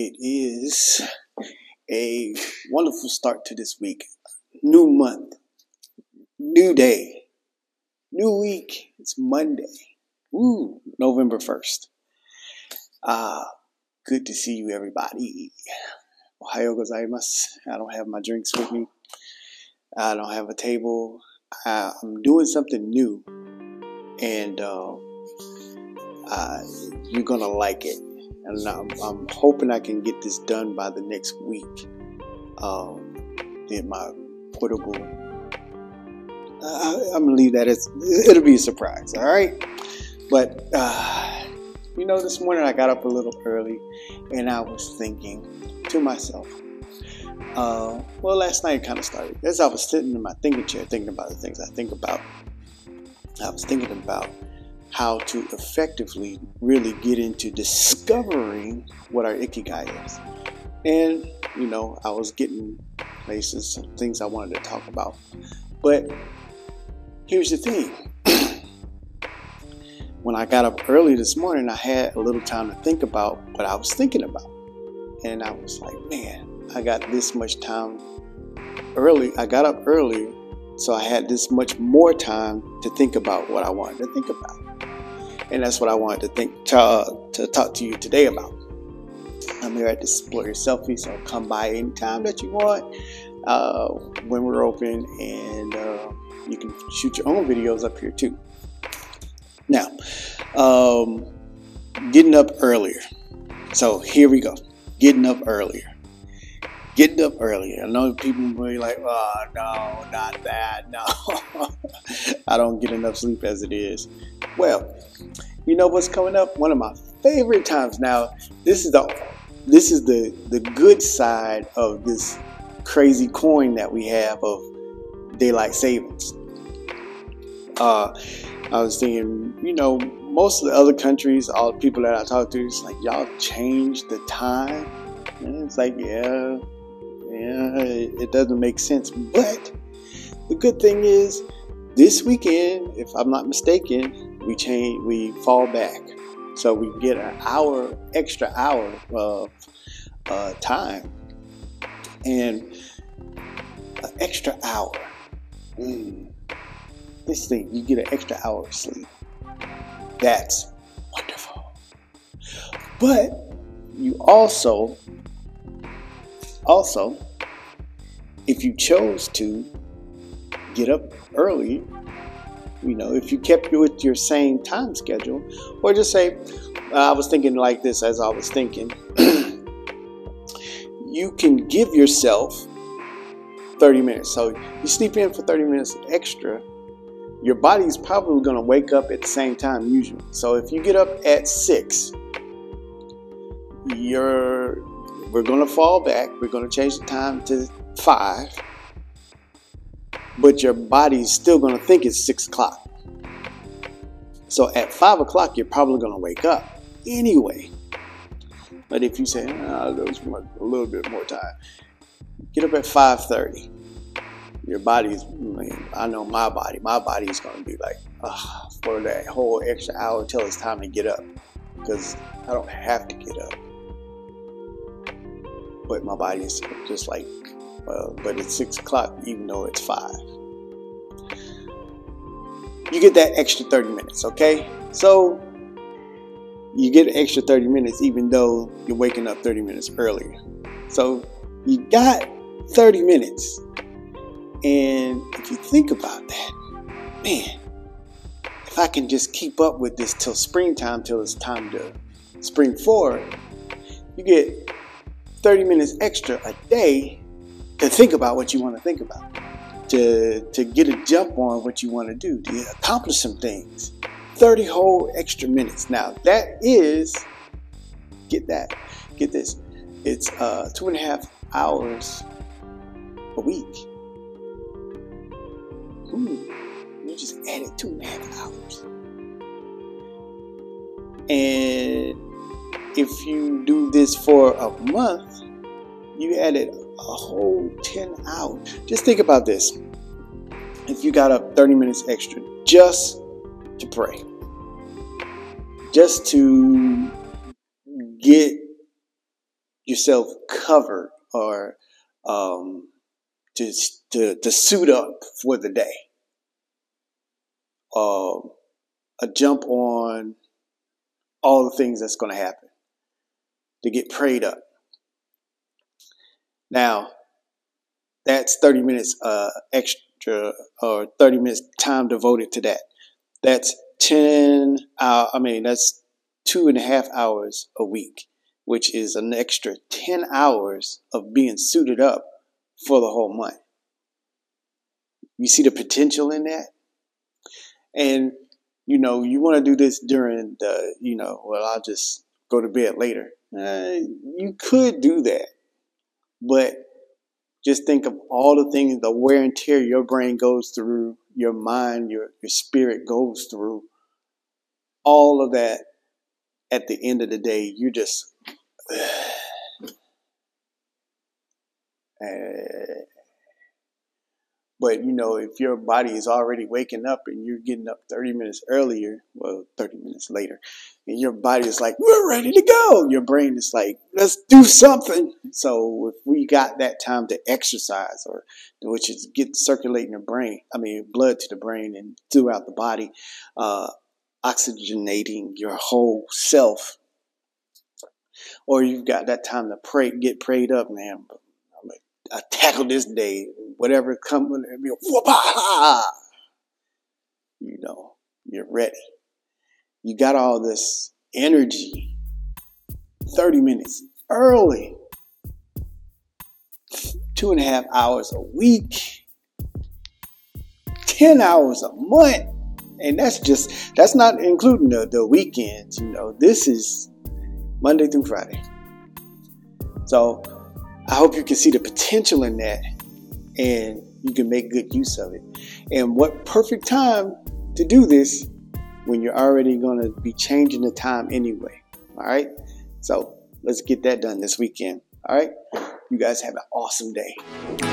It is a wonderful start to this week. New month, new day, new week. It's Monday. Woo, November 1st. Ah, uh, good to see you, everybody. Ohayo gozaimasu. I don't have my drinks with me. I don't have a table. I'm doing something new, and uh, uh, you're gonna like it and I'm, I'm, hoping I can get this done by the next week. Um, in my portable. Uh, I'm gonna leave that as it'll be a surprise. All right, but uh, you know, this morning I got up a little early, and I was thinking to myself. Uh, well, last night kind of started as I was sitting in my thinking chair, thinking about the things I think about. I was thinking about how to effectively really get into discovering what our ikigai is. And, you know, I was getting places, things I wanted to talk about. But here's the thing when I got up early this morning, I had a little time to think about what I was thinking about. And I was like, man, I got this much time early. I got up early, so I had this much more time to think about what I wanted to think about. And that's what I wanted to think to, uh, to talk to you today about. I'm here at the Explore Selfie, so come by anytime that you want uh, when we're open, and uh, you can shoot your own videos up here too. Now, um, getting up earlier. So here we go. Getting up earlier. Getting up earlier. I know people will be like, oh, no, not that. No. I don't get enough sleep as it is. Well, you know what's coming up? One of my favorite times. Now, this is the this is the the good side of this crazy coin that we have of daylight savings. Uh, I was thinking, you know, most of the other countries, all the people that I talk to, it's like y'all change the time. And it's like, yeah, yeah, it doesn't make sense. But the good thing is, this weekend, if I'm not mistaken, we change, we fall back, so we get an hour, extra hour of uh, time, and an extra hour. Mm, this thing, you get an extra hour of sleep. That's wonderful. But you also, also, if you chose to, get up early, you know, if you kept with your same time schedule, or just say, uh, I was thinking like this as I was thinking, you can give yourself 30 minutes. So you sleep in for 30 minutes extra, your body's probably going to wake up at the same time usually. So if you get up at 6, you're we're going to fall back. We're going to change the time to 5 but your body's still going to think it's six o'clock. So at five o'clock, you're probably going to wake up anyway. But if you say, ah, oh, there's a little bit more time, get up at 5.30. Your body's, I know my body, my body is going to be like, oh, for that whole extra hour until it's time to get up. Because I don't have to get up. But my body is just like, well, but it's six o'clock, even though it's five you get that extra 30 minutes, okay? So you get an extra 30 minutes even though you're waking up 30 minutes earlier. So you got 30 minutes. And if you think about that, man, if I can just keep up with this till springtime, till it's time to spring forward, you get 30 minutes extra a day to think about what you want to think about to, to get a jump on what you want to do, to accomplish some things. 30 whole extra minutes. Now, that is, get that, get this, it's uh, two and a half hours a week. Ooh, you just added two and a half hours. And if you do this for a month, you added a whole 10 hours. Just think about this. If you got up 30 minutes extra just to pray, just to get yourself covered or um, to, to, to suit up for the day. Um, a jump on all the things that's going to happen, to get prayed up. Now, that's 30 minutes uh, extra or 30 minutes time devoted to that. That's 10, uh, I mean, that's two and a half hours a week, which is an extra 10 hours of being suited up for the whole month. You see the potential in that? And you know, you want to do this during the, you know, well, I'll just go to bed later. Uh, you could do that, but just think of all the things, the wear and tear your brain goes through, your mind, your, your spirit goes through, all of that. At the end of the day, you just, uh, but you know, if your body is already waking up and you're getting up 30 minutes earlier, well, 30 minutes later, and your body is like, we're ready to go. Your brain is like, let's do something. So if we got that time to exercise or which is get circulating the brain, I mean, blood to the brain and throughout the body, uh, oxygenating your whole self. Or you've got that time to pray, get prayed up, man. I tackle this day, whatever comes, you know, you're ready. You got all this energy 30 minutes early, two and a half hours a week, 10 hours a month. And that's just, that's not including the, the weekends, you know. This is Monday through Friday. So, I hope you can see the potential in that and you can make good use of it. And what perfect time to do this when you're already going to be changing the time anyway. All right. So let's get that done this weekend. All right. You guys have an awesome day.